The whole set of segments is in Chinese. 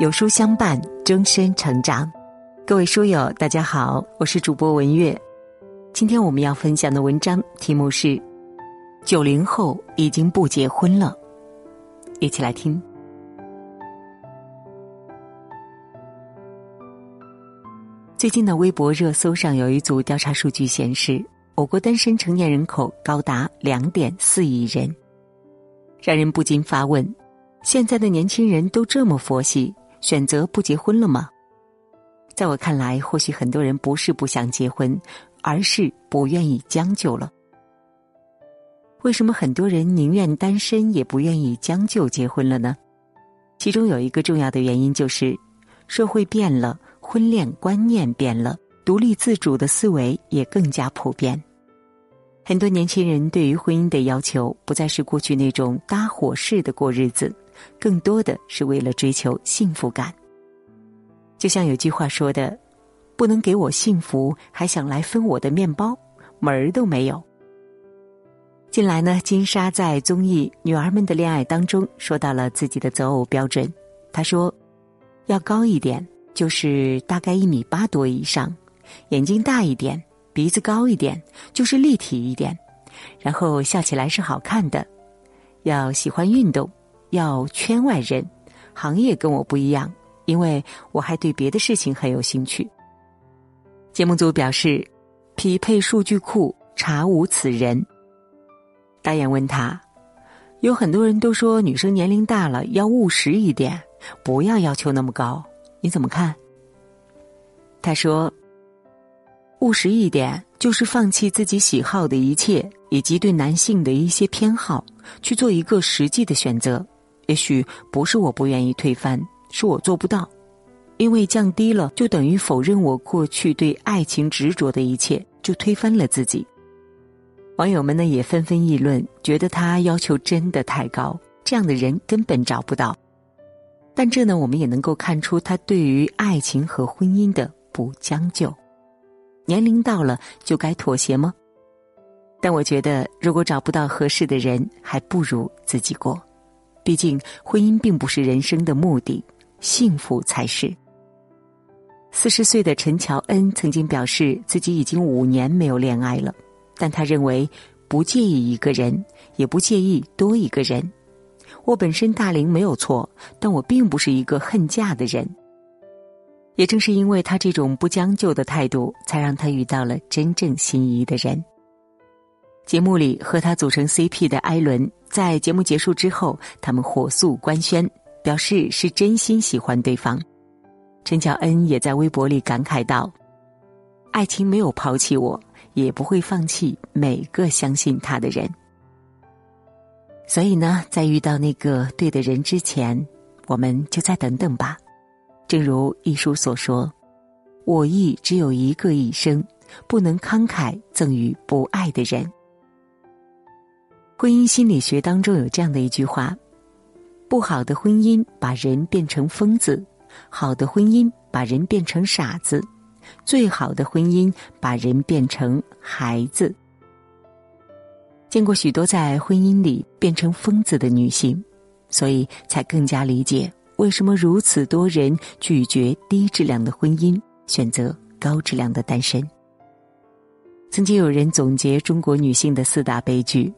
有书相伴，终身成长。各位书友，大家好，我是主播文月。今天我们要分享的文章题目是《九零后已经不结婚了》，一起来听。最近的微博热搜上有一组调查数据显示，我国单身成年人口高达两点四亿人，让人不禁发问：现在的年轻人都这么佛系？选择不结婚了吗？在我看来，或许很多人不是不想结婚，而是不愿意将就了。为什么很多人宁愿单身也不愿意将就结婚了呢？其中有一个重要的原因就是，社会变了，婚恋观念变了，独立自主的思维也更加普遍。很多年轻人对于婚姻的要求，不再是过去那种搭伙式的过日子。更多的是为了追求幸福感。就像有句话说的：“不能给我幸福，还想来分我的面包，门儿都没有。”近来呢，金莎在综艺《女儿们的恋爱》当中说到了自己的择偶标准。她说：“要高一点，就是大概一米八多以上；眼睛大一点，鼻子高一点，就是立体一点；然后笑起来是好看的；要喜欢运动。”要圈外人，行业跟我不一样，因为我还对别的事情很有兴趣。节目组表示，匹配数据库查无此人。导演问他，有很多人都说女生年龄大了要务实一点，不要要求那么高，你怎么看？他说，务实一点就是放弃自己喜好的一切，以及对男性的一些偏好，去做一个实际的选择。也许不是我不愿意推翻，是我做不到，因为降低了就等于否认我过去对爱情执着的一切，就推翻了自己。网友们呢也纷纷议论，觉得他要求真的太高，这样的人根本找不到。但这呢，我们也能够看出他对于爱情和婚姻的不将就。年龄到了就该妥协吗？但我觉得，如果找不到合适的人，还不如自己过。毕竟，婚姻并不是人生的目的，幸福才是。四十岁的陈乔恩曾经表示，自己已经五年没有恋爱了，但他认为不介意一个人，也不介意多一个人。我本身大龄没有错，但我并不是一个恨嫁的人。也正是因为他这种不将就的态度，才让他遇到了真正心仪的人。节目里和他组成 CP 的艾伦，在节目结束之后，他们火速官宣，表示是真心喜欢对方。陈乔恩也在微博里感慨道：“爱情没有抛弃我，也不会放弃每个相信他的人。所以呢，在遇到那个对的人之前，我们就再等等吧。正如一书所说：‘我亦只有一个一生，不能慷慨赠予不爱的人。’”婚姻心理学当中有这样的一句话：不好的婚姻把人变成疯子，好的婚姻把人变成傻子，最好的婚姻把人变成孩子。见过许多在婚姻里变成疯子的女性，所以才更加理解为什么如此多人拒绝低质量的婚姻，选择高质量的单身。曾经有人总结中国女性的四大悲剧。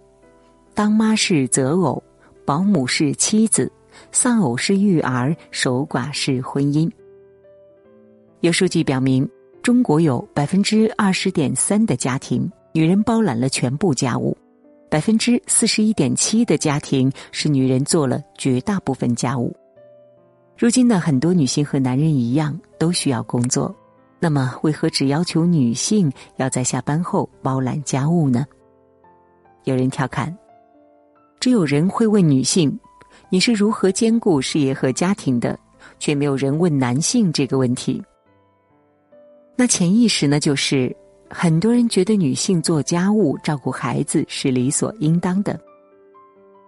当妈是择偶，保姆是妻子，丧偶是育儿，守寡是婚姻。有数据表明，中国有百分之二十点三的家庭，女人包揽了全部家务；百分之四十一点七的家庭是女人做了绝大部分家务。如今的很多女性和男人一样，都需要工作，那么为何只要求女性要在下班后包揽家务呢？有人调侃。只有人会问女性：“你是如何兼顾事业和家庭的？”却没有人问男性这个问题。那潜意识呢？就是很多人觉得女性做家务、照顾孩子是理所应当的。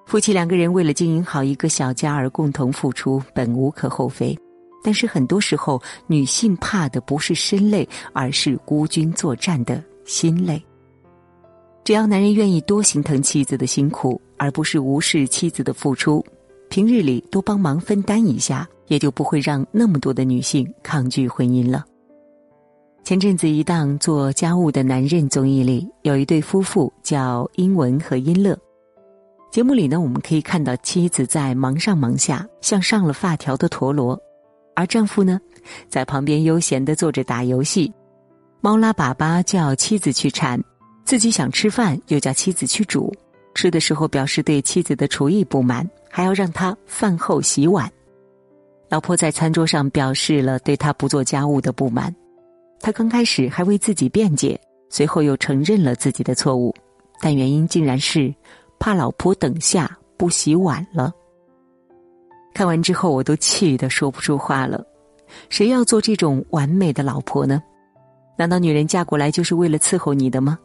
夫妻两个人为了经营好一个小家而共同付出，本无可厚非。但是很多时候，女性怕的不是身累，而是孤军作战的心累。只要男人愿意多心疼妻子的辛苦，而不是无视妻子的付出，平日里多帮忙分担一下，也就不会让那么多的女性抗拒婚姻了。前阵子一档做家务的男人综艺里，有一对夫妇叫英文和英乐。节目里呢，我们可以看到妻子在忙上忙下，像上了发条的陀螺，而丈夫呢，在旁边悠闲的坐着打游戏，猫拉粑粑叫妻子去铲，自己想吃饭又叫妻子去煮，吃的时候表示对妻子的厨艺不满，还要让他饭后洗碗。老婆在餐桌上表示了对他不做家务的不满，他刚开始还为自己辩解，随后又承认了自己的错误，但原因竟然是。怕老婆等下不洗碗了。看完之后，我都气得说不出话了。谁要做这种完美的老婆呢？难道女人嫁过来就是为了伺候你的吗？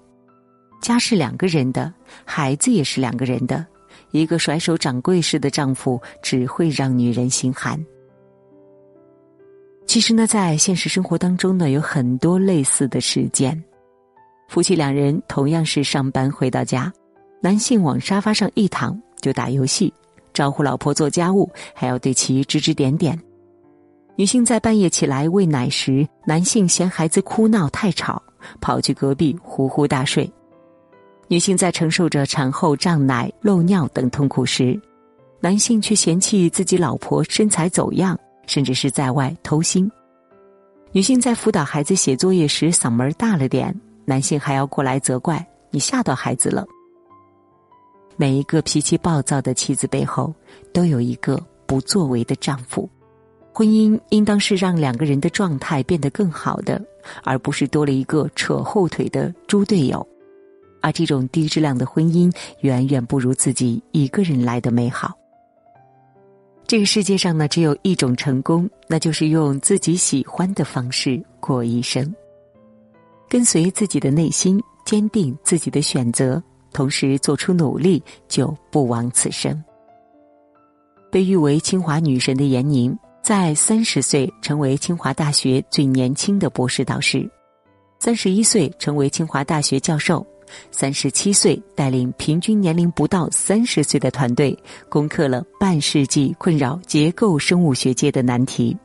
家是两个人的，孩子也是两个人的。一个甩手掌柜式的丈夫，只会让女人心寒。其实呢，在现实生活当中呢，有很多类似的事件。夫妻两人同样是上班回到家。男性往沙发上一躺就打游戏，招呼老婆做家务，还要对其指指点点。女性在半夜起来喂奶时，男性嫌孩子哭闹太吵，跑去隔壁呼呼大睡。女性在承受着产后胀奶、漏尿等痛苦时，男性却嫌弃自己老婆身材走样，甚至是在外偷腥。女性在辅导孩子写作业时嗓门大了点，男性还要过来责怪你吓到孩子了。每一个脾气暴躁的妻子背后，都有一个不作为的丈夫。婚姻应当是让两个人的状态变得更好的，而不是多了一个扯后腿的猪队友。而这种低质量的婚姻，远远不如自己一个人来的美好。这个世界上呢，只有一种成功，那就是用自己喜欢的方式过一生，跟随自己的内心，坚定自己的选择。同时做出努力，就不枉此生。被誉为清华女神的闫宁，在三十岁成为清华大学最年轻的博士导师，三十一岁成为清华大学教授，三十七岁带领平均年龄不到三十岁的团队，攻克了半世纪困扰结构生物学界的难题。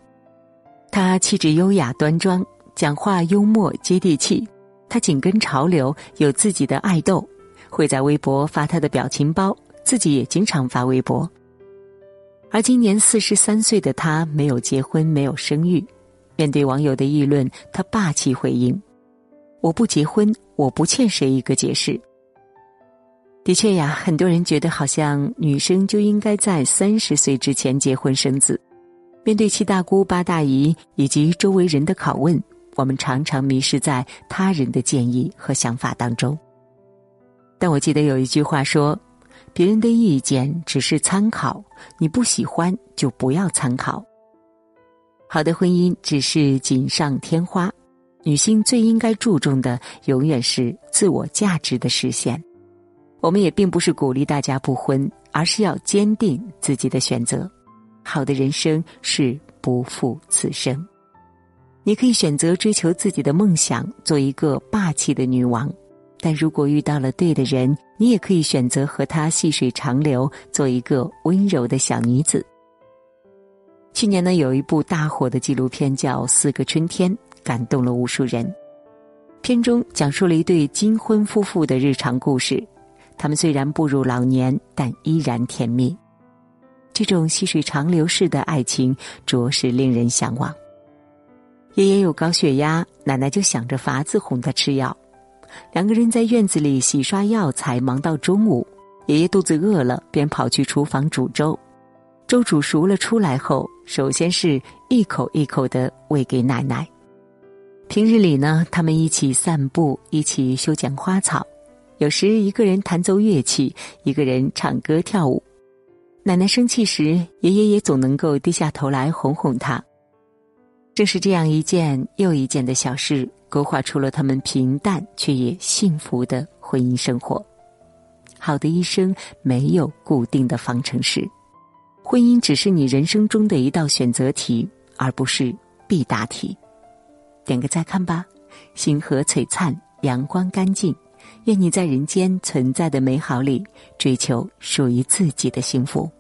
她气质优雅端庄，讲话幽默接地气。她紧跟潮流，有自己的爱豆。会在微博发他的表情包，自己也经常发微博。而今年四十三岁的他没有结婚，没有生育。面对网友的议论，他霸气回应：“我不结婚，我不欠谁一个解释。”的确呀，很多人觉得好像女生就应该在三十岁之前结婚生子。面对七大姑八大姨以及周围人的拷问，我们常常迷失在他人的建议和想法当中。但我记得有一句话说：“别人的意见只是参考，你不喜欢就不要参考。”好的婚姻只是锦上添花，女性最应该注重的永远是自我价值的实现。我们也并不是鼓励大家不婚，而是要坚定自己的选择。好的人生是不负此生。你可以选择追求自己的梦想，做一个霸气的女王。但如果遇到了对的人，你也可以选择和他细水长流，做一个温柔的小女子。去年呢，有一部大火的纪录片叫《四个春天》，感动了无数人。片中讲述了一对金婚夫妇的日常故事，他们虽然步入老年，但依然甜蜜。这种细水长流式的爱情，着实令人向往。爷爷有高血压，奶奶就想着法子哄他吃药。两个人在院子里洗刷药材，忙到中午。爷爷肚子饿了，便跑去厨房煮粥。粥煮熟了出来后，首先是一口一口的喂给奶奶。平日里呢，他们一起散步，一起修剪花草，有时一个人弹奏乐器，一个人唱歌跳舞。奶奶生气时，爷爷也总能够低下头来哄哄她。正是这样一件又一件的小事。勾画出了他们平淡却也幸福的婚姻生活。好的一生没有固定的方程式，婚姻只是你人生中的一道选择题，而不是必答题。点个再看吧，星河璀璨，阳光干净。愿你在人间存在的美好里，追求属于自己的幸福。